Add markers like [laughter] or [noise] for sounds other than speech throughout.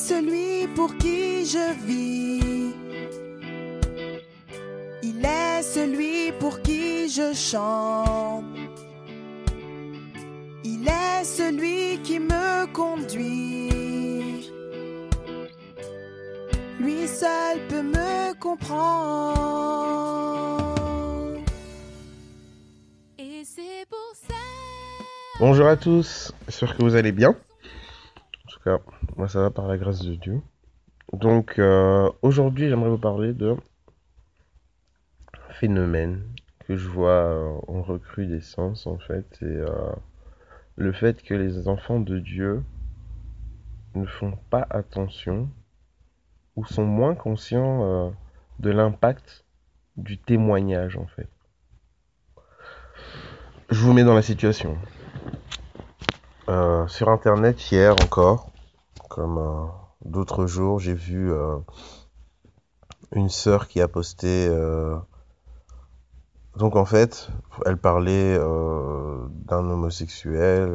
est celui pour qui je vis. Il est celui pour qui je chante. Il est celui qui me conduit. Lui seul peut me comprendre. Et c'est pour ça. Bonjour à tous, j'espère que vous allez bien. En tout cas, moi ça va par la grâce de Dieu. Donc euh, aujourd'hui j'aimerais vous parler de phénomène que je vois euh, en recrudescence en fait et euh, le fait que les enfants de Dieu ne font pas attention ou sont moins conscients euh, de l'impact du témoignage en fait. Je vous mets dans la situation. Sur internet hier encore, comme euh, d'autres jours, j'ai vu euh, une sœur qui a posté. euh, donc en fait, elle parlait d'un homosexuel.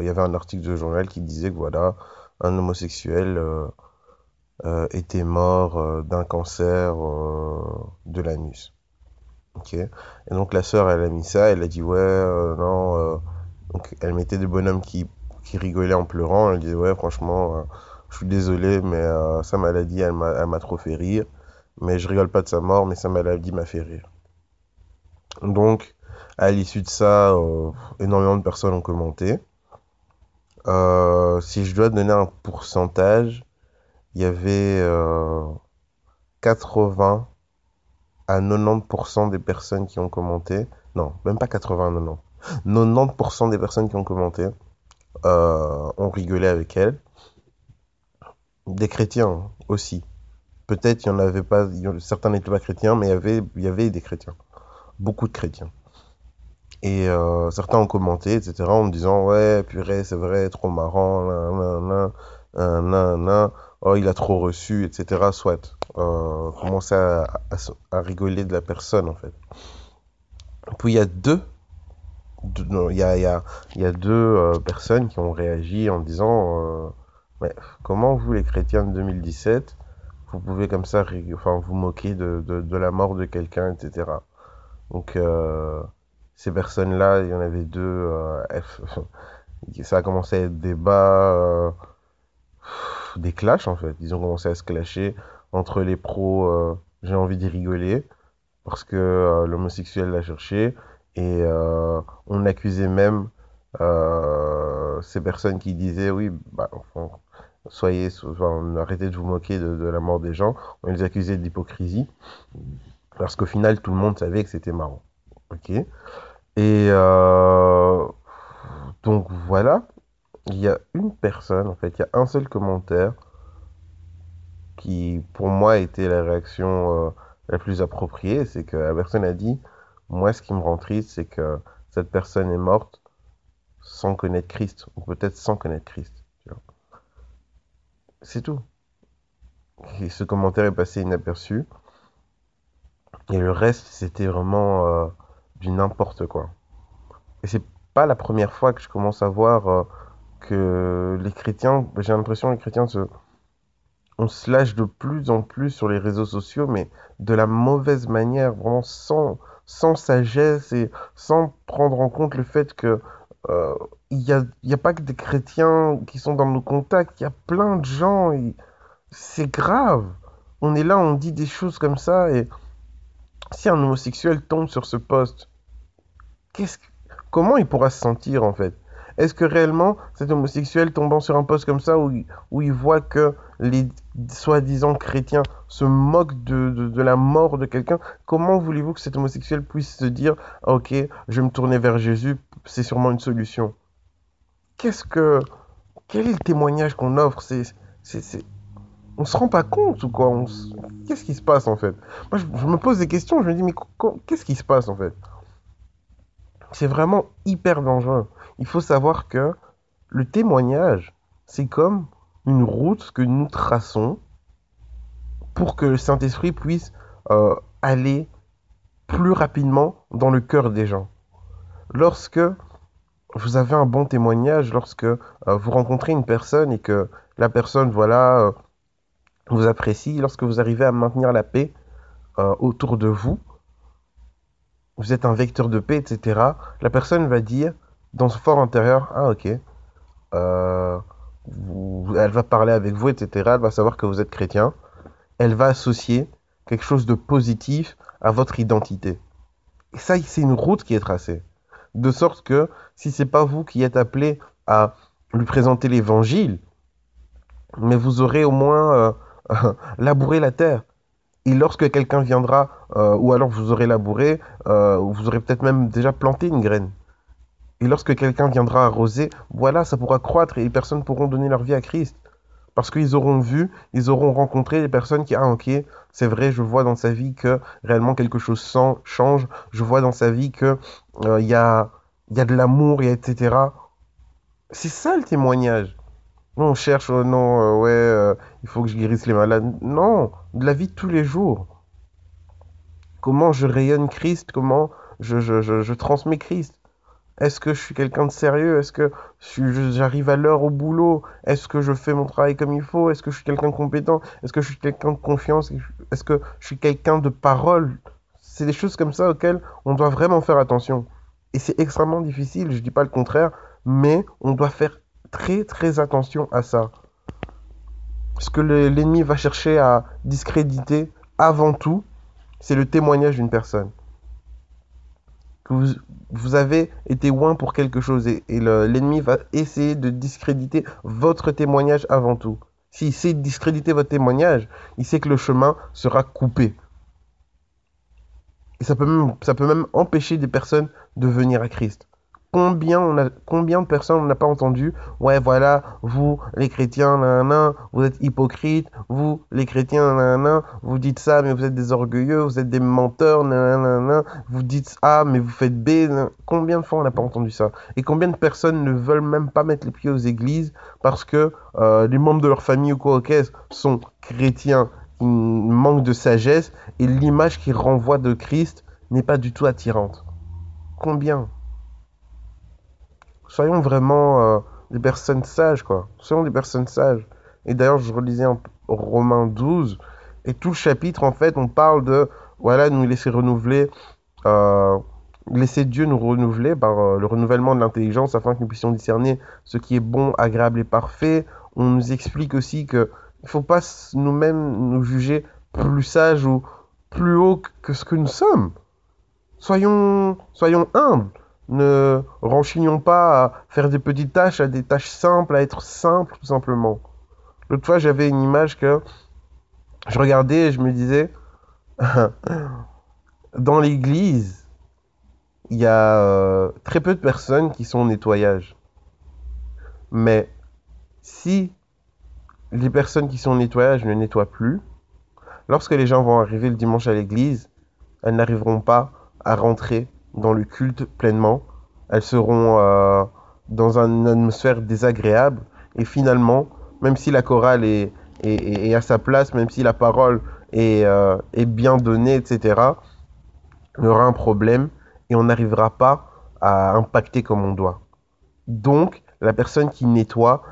il y avait un article de journal qui disait que voilà, un homosexuel était mort d'un cancer de l'anus. Et donc la sœur, elle a mis ça. Elle a dit ouais, non. donc elle mettait des bonhommes qui, qui rigolaient en pleurant. Elle disait ouais, franchement, euh, je suis désolé, mais euh, sa maladie, elle m'a, trop fait rire. Mais je rigole pas de sa mort, mais sa maladie m'a fait rire. Donc, à l'issue de ça, euh, énormément de personnes ont commenté. Si je dois donner un pourcentage, il y avait euh, 80 à 90% des personnes qui ont commenté. Non, même pas 80 à 90. 90% des personnes qui ont commenté euh, ont rigolé avec elle. Des chrétiens aussi. Peut-être il y en avait pas, certains n'étaient pas chrétiens, mais il y avait, y avait des chrétiens. Beaucoup de chrétiens. Et euh, certains ont commenté, etc., en me disant Ouais, purée, c'est vrai, trop marrant, nan, nan, oh, il a trop reçu, etc. Soit. Euh, commencer à, à rigoler de la personne, en fait. Puis il y a deux, il y a, y a, y a deux euh, personnes qui ont réagi en disant euh, Mais comment vous, les chrétiens de 2017, vous pouvez comme ça enfin, vous moquer de, de, de la mort de quelqu'un, etc. Donc, euh, ces personnes-là, il y en avait deux. euh, [laughs] ça a commencé à être débat, euh, des clashs en fait. Ils ont commencé à se clasher entre les pros. euh, J'ai envie d'y rigoler parce que l'homosexuel l'a cherché et euh, on accusait même euh, ces personnes qui disaient oui, bah, soyez, enfin, arrêtez de vous moquer de, la mort des gens. On les accusait d'hypocrisie parce qu'au final tout le monde savait que c'était marrant. Ok. Et euh, donc voilà, il y a une personne, en fait, il y a un seul commentaire qui, pour moi, était la réaction la plus appropriée. C'est que la personne a dit, moi, ce qui me rend triste, c'est que cette personne est morte sans connaître Christ, ou peut-être sans connaître Christ. C'est tout. Ce commentaire est passé inaperçu. Et le reste, c'était vraiment euh, du n'importe quoi. Et c'est pas la première fois que je commence à voir euh, que les chrétiens, j'ai l'impression que les chrétiens se, on se lâche de plus en plus sur les réseaux sociaux, mais de la mauvaise manière, vraiment sans, sans sagesse et sans prendre en compte le fait que euh, il y a, a pas que des chrétiens qui sont dans nos contacts, il y a plein de gens c'est grave. On est là, on dit des choses comme ça et si un homosexuel tombe sur ce poste, qu'est-ce que- comment il pourra se sentir en fait? Est-ce que réellement cet homosexuel tombant sur un poste comme ça où où il voit que les soi-disant chrétiens se moquent de, la mort de quelqu'un, comment voulez-vous que cet homosexuel puisse se dire Ok, je vais me tourner vers Jésus, c'est sûrement une solution Qu'est-ce que. Quel est le témoignage qu'on offre? C'est, c'est, On se rend pas compte ou quoi? Qu'est-ce qui se passe en fait? Moi je, me pose des questions, je me dis Mais qu'est-ce qui se passe en fait? C'est vraiment hyper dangereux. Il faut savoir que le témoignage, c'est comme une route que nous traçons pour que le Saint-Esprit puisse euh, aller plus rapidement dans le cœur des gens. Lorsque vous avez un bon témoignage lorsque euh, vous rencontrez une personne et que la personne, voilà, euh, vous apprécie, lorsque vous arrivez à maintenir la paix autour de vous, vous êtes un vecteur de paix, etc. La personne va dire dans ce fort intérieur, ah ok, elle va parler avec vous, etc. Elle va savoir que vous êtes chrétien. Elle va associer quelque chose de positif à votre identité. Et ça, c'est une route qui est tracée. De sorte que si c'est pas vous qui êtes appelé à lui présenter l'évangile, mais vous aurez au moins euh, [laughs] labouré la terre. Et lorsque quelqu'un viendra, euh, ou alors vous aurez labouré, euh, vous aurez peut-être même déjà planté une graine. Et lorsque quelqu'un viendra arroser, voilà, ça pourra croître et les personnes pourront donner leur vie à Christ. Parce qu'ils auront vu, ils auront rencontré des personnes qui, ah ok, c'est vrai, je vois dans sa vie que réellement quelque chose change, je vois dans sa vie que il y, a, y a de l'amour, etc. C'est ça le témoignage. On cherche, oh non, euh, ouais, euh, il faut que je guérisse les malades. Non, de la vie tous les jours. Comment je rayonne Christ, comment je, je, je, je transmets Christ. Est-ce que je suis quelqu'un de sérieux? Est-ce que j'arrive à l'heure au boulot? Est-ce que je fais mon travail comme il faut? Est-ce que je suis quelqu'un de compétent? Est-ce que je suis quelqu'un de confiance? Est-ce que je suis quelqu'un de parole? C'est des choses comme ça auxquelles on doit vraiment faire attention. Et c'est extrêmement difficile, je ne dis pas le contraire, mais on doit faire très très attention à ça. Ce que l'ennemi va chercher à discréditer avant tout, c'est le témoignage d'une personne. Que vous, avez été loin pour quelque chose et, l'ennemi va essayer de discréditer votre témoignage avant tout. S'il de discréditer votre témoignage, il sait que le chemin sera coupé. Et ça peut même empêcher des personnes de venir à Christ. Combien, on a, combien de personnes on n'a pas entendu Ouais, voilà, vous, les chrétiens, nan, vous êtes hypocrites, vous, les chrétiens, nan, vous dites ça, mais vous êtes des orgueilleux, vous êtes des menteurs, nan, vous dites A, mais vous faites B. Combien de fois on n'a pas entendu ça? Et combien de personnes ne veulent même pas mettre les pieds aux églises parce que euh, les membres de leur famille ou quoi sont chrétiens, ils manquent de sagesse et l'image qu'ils renvoient de Christ n'est pas du tout attirante. Combien? Soyons vraiment euh, des personnes sages, quoi. Soyons des personnes sages. Et d'ailleurs, je relisais en Romains 12, et tout le chapitre, en fait, on parle de, voilà, nous laisser renouveler, euh, laisser Dieu nous renouveler par euh, le renouvellement de l'intelligence afin que nous puissions discerner ce qui est bon, agréable et parfait. On nous explique aussi que il faut pas nous-mêmes nous juger plus sages ou plus haut que ce que nous sommes. Soyons, soyons humbles ne renchignons pas à faire des petites tâches, à des tâches simples, à être simple, tout simplement. L'autre fois, j'avais une image que je regardais et je me disais, [laughs] dans l'église, il y a euh, très peu de personnes qui sont au nettoyage. Mais si les personnes qui sont au nettoyage ne nettoient plus, lorsque les gens vont arriver le dimanche à l'église, elles n'arriveront pas à rentrer dans le culte pleinement. Elles seront euh, dans une atmosphère désagréable. Et finalement, même si la chorale est, à sa place, même si la parole est, euh, bien donnée, etc., il y aura un problème et on n'arrivera pas à impacter comme on doit. Donc, la personne qui nettoie,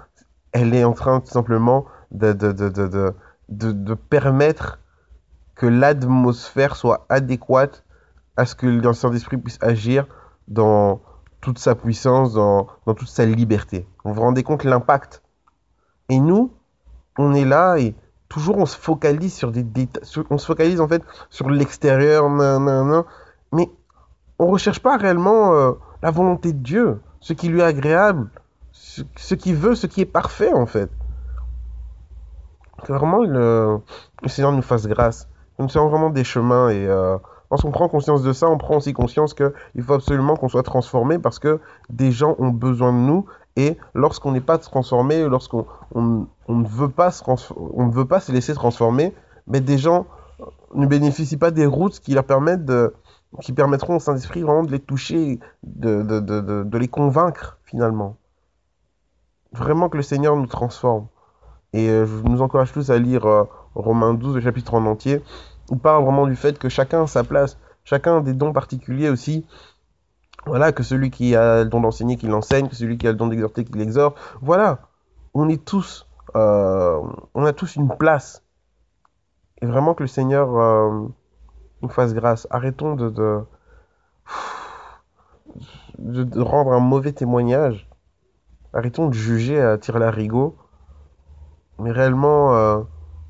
elle est en train tout simplement de permettre que l'atmosphère soit adéquate à ce que le Saint-Esprit puisse agir dans toute sa puissance, dans, dans toute sa liberté. Vous vous rendez compte l'impact Et nous, on est là et toujours on se focalise sur des détails, on se focalise en fait sur l'extérieur, mais on recherche pas réellement euh, la volonté de Dieu, ce qui lui est agréable, ce, ce qu'il veut, ce qui est parfait en fait. Que vraiment le, Seigneur nous fasse grâce, nous soyons vraiment des chemins et euh, Lorsqu'on prend conscience de ça, on prend aussi conscience qu'il faut absolument qu'on soit transformé parce que des gens ont besoin de nous et lorsqu'on n'est pas transformé, lorsqu'on on, ne veut pas se on veut pas se laisser transformer, mais des gens ne bénéficient pas des routes qui leur permettent de qui permettront au Saint-Esprit vraiment de les toucher, de, les convaincre finalement. Vraiment que le Seigneur nous transforme. Et euh, je nous encourage tous à lire euh, Romains 12, le chapitre en entier il parle vraiment du fait que chacun a sa place, chacun a des dons particuliers aussi. Voilà, que celui qui a le don d'enseigner, qu'il enseigne, que celui qui a le don d'exhorter, qu'il exhorte. Voilà, on est tous, euh, on a tous une place. Et vraiment que le Seigneur euh, nous fasse grâce. Arrêtons de, de, de rendre un mauvais témoignage. Arrêtons de juger à tirer l'arigot. Mais réellement, euh,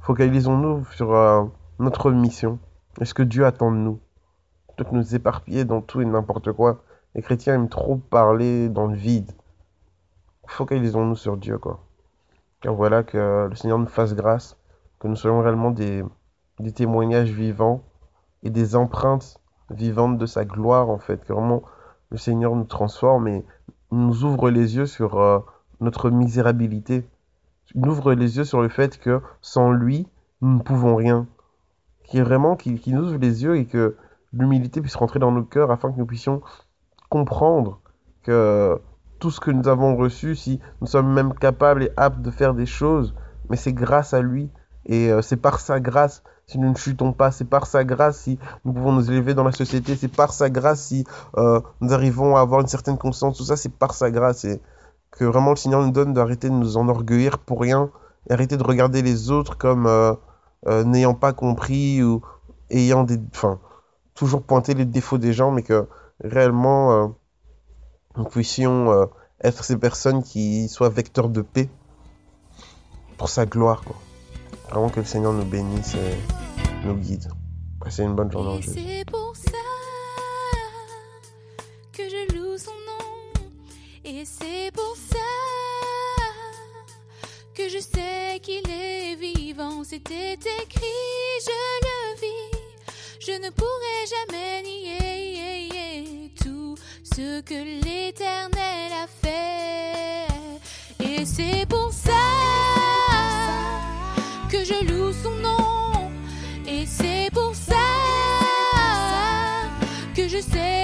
focalisons-nous sur euh, notre mission. Est-ce que Dieu attend de nous? Plutôt que nous éparpiller dans tout et n'importe quoi. Les chrétiens aiment trop parler dans le vide. Focalisons-nous sur Dieu, quoi. Car voilà que le Seigneur nous fasse grâce, que nous soyons réellement des, des témoignages vivants et des empreintes vivantes de sa gloire, en fait. Que vraiment le Seigneur nous transforme et nous ouvre les yeux sur euh, notre misérabilité. Ouvre les yeux sur le fait que sans lui, nous ne pouvons rien. Qui est vraiment, qui, qui nous ouvre les yeux et que l'humilité puisse rentrer dans nos cœurs afin que nous puissions comprendre que tout ce que nous avons reçu, si nous sommes même capables et aptes de faire des choses, mais c'est grâce à lui et euh, c'est par sa grâce si nous ne chutons pas, c'est par sa grâce si nous pouvons nous élever dans la société, c'est par sa grâce si euh, nous arrivons à avoir une certaine conscience, tout ça c'est par sa grâce que vraiment le Seigneur nous donne d'arrêter de nous enorgueillir pour rien et arrêter de regarder les autres comme euh, euh, n'ayant pas compris ou ayant des... Enfin, toujours pointer les défauts des gens, mais que réellement euh, nous puissions euh, être ces personnes qui soient vecteurs de paix pour sa gloire. Quoi. Vraiment que le Seigneur nous bénisse et nous guide. Passez une bonne journée C'était écrit, je le vis. Je ne pourrai jamais nier tout ce que l'éternel a fait. Et c'est pour ça que je loue son nom. Et c'est pour ça que je sais